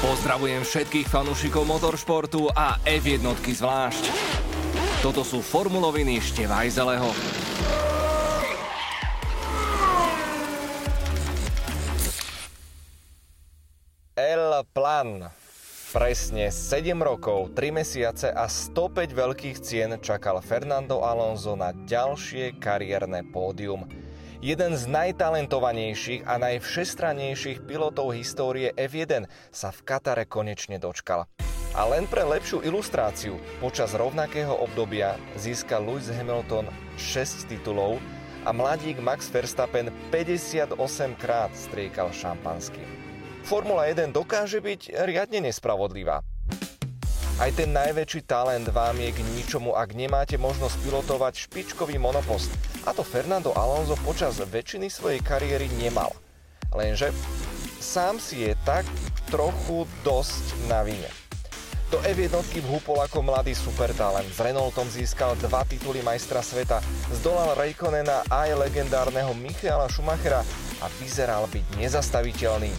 Pozdravujem všetkých fanúšikov motoršportu a F1 zvlášť. Toto sú formuloviny Števajzeleho. El Plan. Presne 7 rokov, 3 mesiace a 105 veľkých cien čakal Fernando Alonso na ďalšie kariérne pódium – Jeden z najtalentovanejších a najvšestranejších pilotov histórie F1 sa v Katare konečne dočkal. A len pre lepšiu ilustráciu, počas rovnakého obdobia získal Lewis Hamilton 6 titulov a mladík Max Verstappen 58 krát striekal šampanský. Formula 1 dokáže byť riadne nespravodlivá. Aj ten najväčší talent vám je k ničomu, ak nemáte možnosť pilotovať špičkový monopost. A to Fernando Alonso počas väčšiny svojej kariéry nemal. Lenže sám si je tak trochu dosť na vine. Do F1 vhúpol ako mladý supertalent. S Renaultom získal dva tituly majstra sveta, zdolal Raikkonena aj legendárneho Michaela Schumachera a vyzeral byť nezastaviteľný.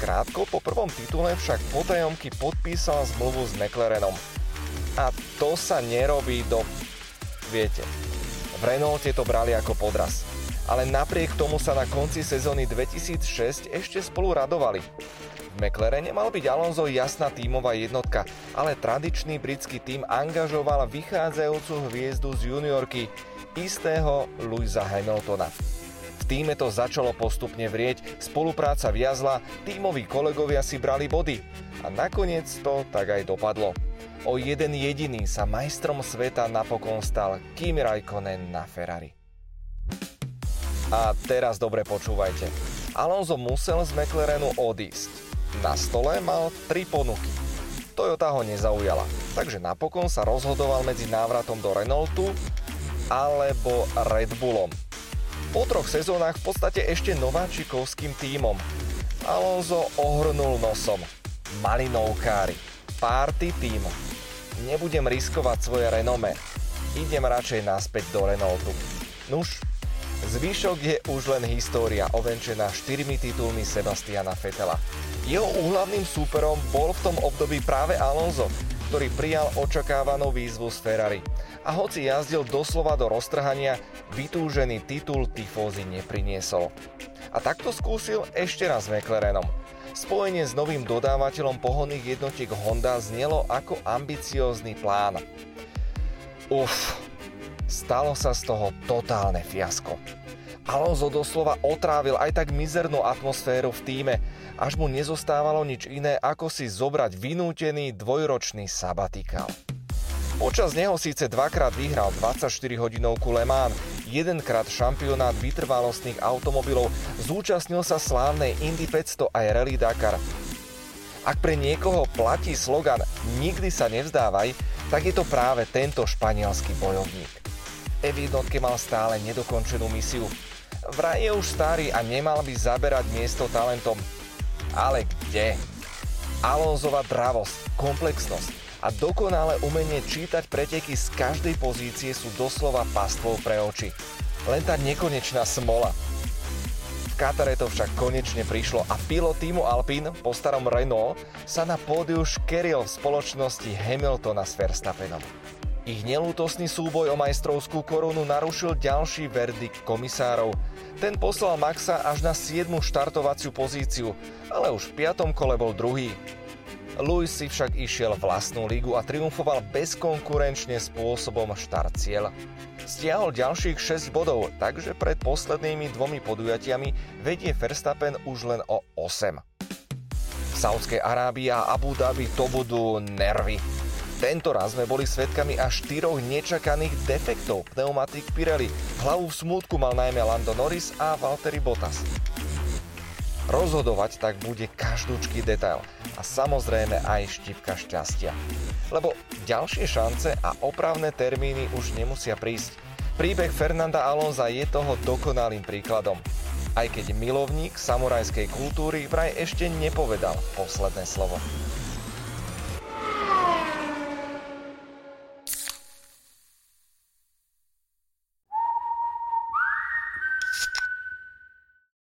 Krátko po prvom titule však potajomky podpísal zmluvu s McLarenom. A to sa nerobí do... Viete, v Renaulte to brali ako podraz. Ale napriek tomu sa na konci sezóny 2006 ešte spolu radovali. V McLarene mal byť Alonso jasná tímová jednotka, ale tradičný britský tím angažoval vychádzajúcu hviezdu z juniorky, istého Louisa Hamiltona týme to začalo postupne vrieť, spolupráca viazla, tímoví kolegovia si brali body a nakoniec to tak aj dopadlo. O jeden jediný sa majstrom sveta napokon stal Kimi Raikkonen na Ferrari. A teraz dobre počúvajte. Alonso musel z McLarenu odísť. Na stole mal tri ponuky. Toyota ho nezaujala, takže napokon sa rozhodoval medzi návratom do Renaultu alebo Red Bullom. Po troch sezónach v podstate ešte nováčikovským tímom. Alonso ohrnul nosom. Malinovkári. Party tým. Nebudem riskovať svoje renome. Idem radšej naspäť do Renaultu. Nuž, zvyšok je už len história ovenčená štyrmi titulmi Sebastiana Fetela. Jeho úhlavným súperom bol v tom období práve Alonso, ktorý prijal očakávanú výzvu z Ferrari a hoci jazdil doslova do roztrhania, vytúžený titul tifózy nepriniesol. A takto skúsil ešte raz McLarenom. Spojenie s novým dodávateľom pohonných jednotiek Honda znelo ako ambiciózny plán. Uf, stalo sa z toho totálne fiasko. Alonso doslova otrávil aj tak mizernú atmosféru v týme, až mu nezostávalo nič iné, ako si zobrať vynútený dvojročný sabatikál. Počas neho síce dvakrát vyhral 24 hodinovku Le Mans, jedenkrát šampionát vytrvalostných automobilov, zúčastnil sa slávnej Indy 500 aj Rally Dakar. Ak pre niekoho platí slogan Nikdy sa nevzdávaj, tak je to práve tento španielský bojovník. F1 mal stále nedokončenú misiu. Vraj je už starý a nemal by zaberať miesto talentom. Ale kde? Alonzova dravosť, komplexnosť, a dokonalé umenie čítať preteky z každej pozície sú doslova pastvou pre oči. Len tá nekonečná smola. V Katare to však konečne prišlo a pilot týmu Alpine po starom Renault sa na pódiu škeril v spoločnosti Hamiltona s Verstappenom. Ich nelútosný súboj o majstrovskú korunu narušil ďalší verdikt komisárov. Ten poslal Maxa až na 7. štartovaciu pozíciu, ale už v 5. kole bol druhý. Lewis si však išiel vlastnú lígu a triumfoval bezkonkurenčne spôsobom štart cieľ. Stiahol ďalších 6 bodov, takže pred poslednými dvomi podujatiami vedie Verstappen už len o 8. V Saudskej Arábii a Abu Dhabi to budú nervy. Tento raz sme boli svetkami až štyroch nečakaných defektov pneumatik Pirelli. Hlavu v smútku mal najmä Lando Norris a Valtteri Bottas. Rozhodovať tak bude každúčky detail a samozrejme aj štipka šťastia. Lebo ďalšie šance a opravné termíny už nemusia prísť. Príbeh Fernanda Alonza je toho dokonalým príkladom. Aj keď milovník samurajskej kultúry vraj ešte nepovedal posledné slovo.